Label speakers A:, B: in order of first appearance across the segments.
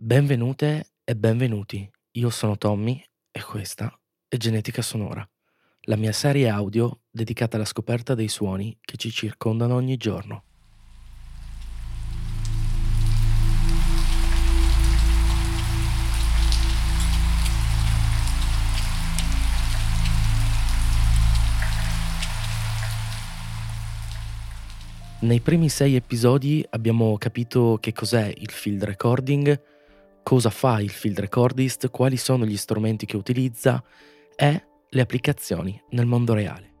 A: Benvenute e benvenuti. Io sono Tommy e questa è Genetica Sonora, la mia serie audio dedicata alla scoperta dei suoni che ci circondano ogni giorno. Nei primi sei episodi abbiamo capito che cos'è il field recording, cosa fa il field recordist, quali sono gli strumenti che utilizza e le applicazioni nel mondo reale.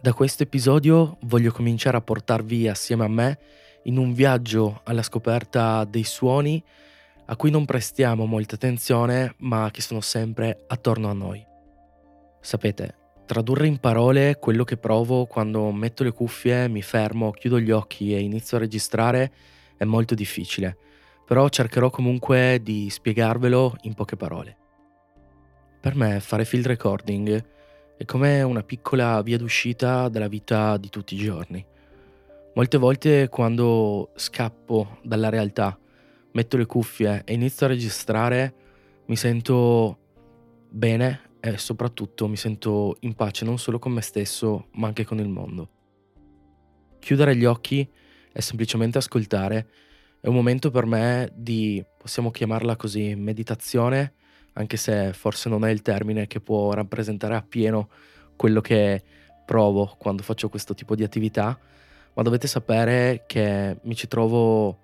A: Da questo episodio voglio cominciare a portarvi assieme a me in un viaggio alla scoperta dei suoni a cui non prestiamo molta attenzione ma che sono sempre attorno a noi. Sapete, tradurre in parole quello che provo quando metto le cuffie, mi fermo, chiudo gli occhi e inizio a registrare è molto difficile, però cercherò comunque di spiegarvelo in poche parole. Per me fare field recording è come una piccola via d'uscita dalla vita di tutti i giorni. Molte volte quando scappo dalla realtà, metto le cuffie e inizio a registrare, mi sento bene e soprattutto mi sento in pace non solo con me stesso, ma anche con il mondo. Chiudere gli occhi e semplicemente ascoltare è un momento per me di, possiamo chiamarla così, meditazione, anche se forse non è il termine che può rappresentare appieno quello che provo quando faccio questo tipo di attività, ma dovete sapere che mi ci trovo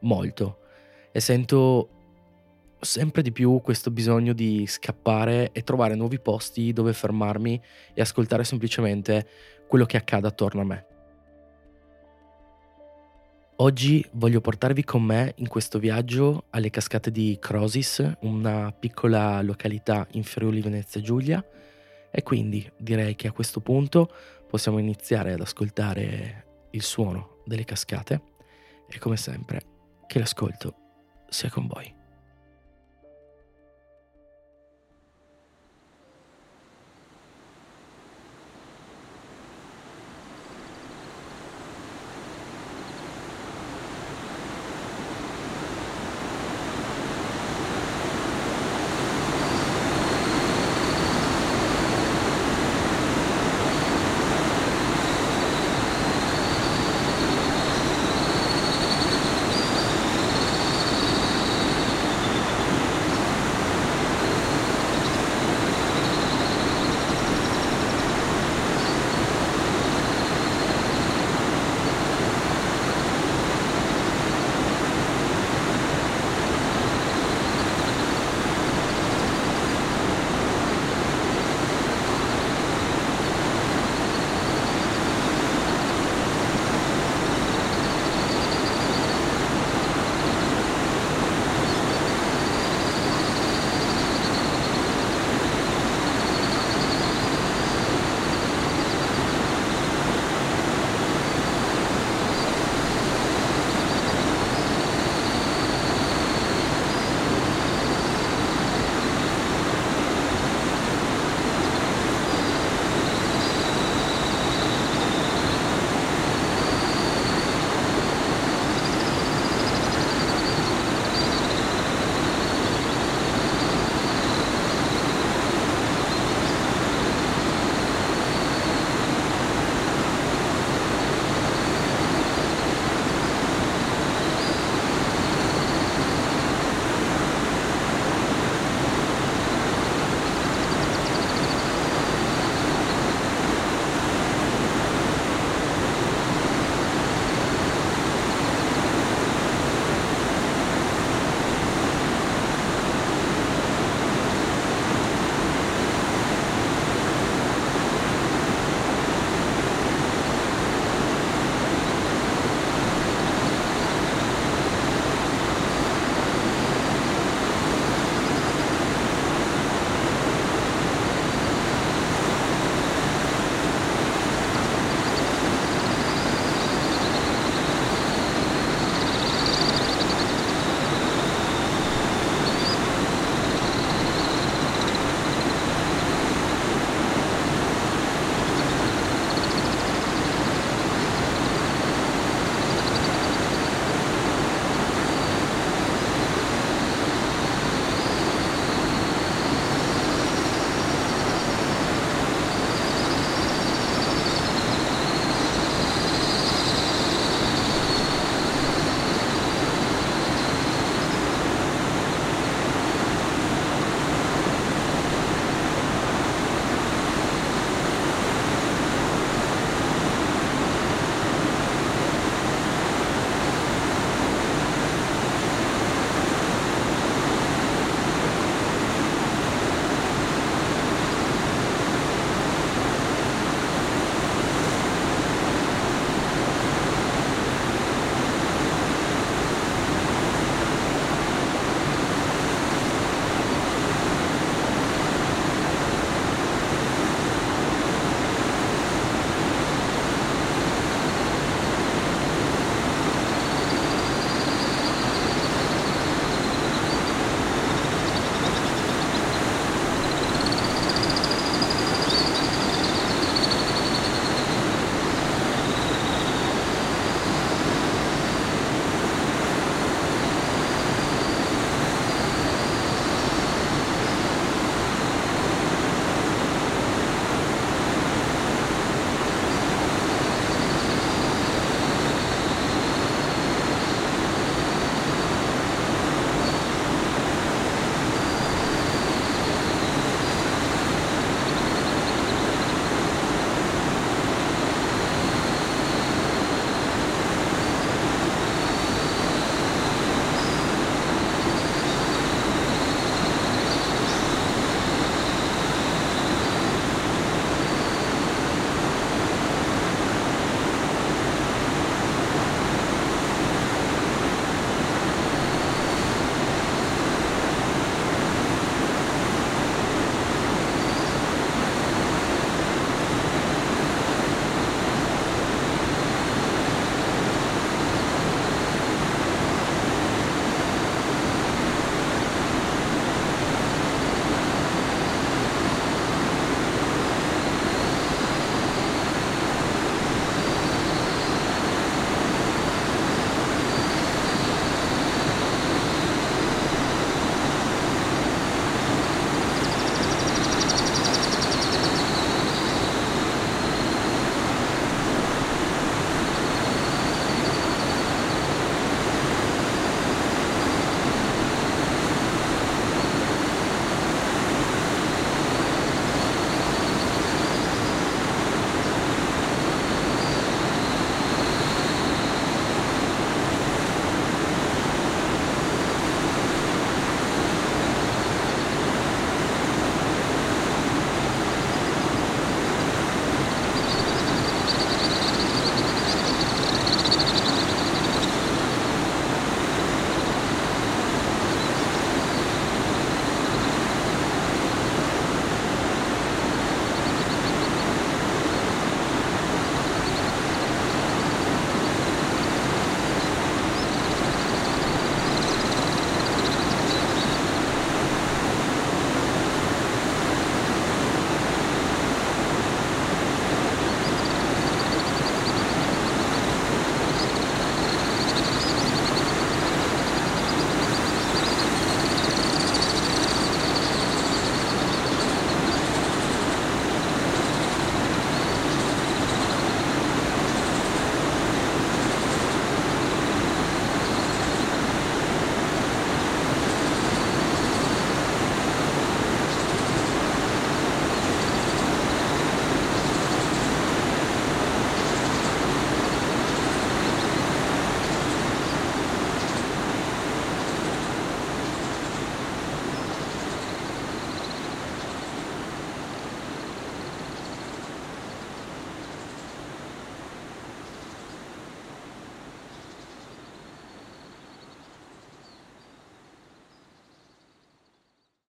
A: molto e sento sempre di più questo bisogno di scappare e trovare nuovi posti dove fermarmi e ascoltare semplicemente quello che accade attorno a me. Oggi voglio portarvi con me in questo viaggio alle cascate di Crosis, una piccola località in Friuli Venezia Giulia, e quindi direi che a questo punto possiamo iniziare ad ascoltare il suono delle cascate e come sempre che l'ascolto sia con voi.